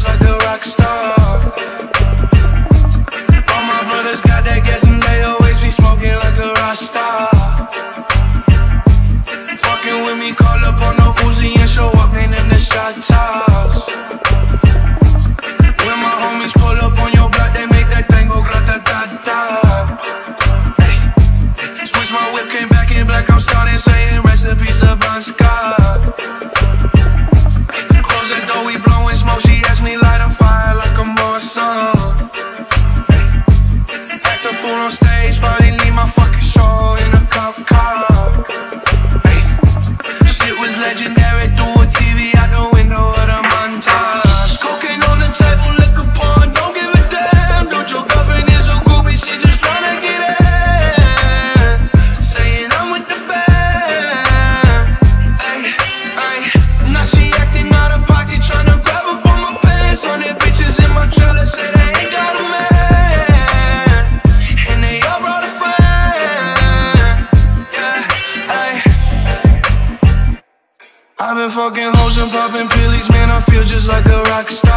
like a rock star. All my brothers got that gas and they always be smoking like a rock star. Fucking with me, call up on and in the shot top. legendary I've been fucking hoes and popping pills, man. I feel just like a rock star.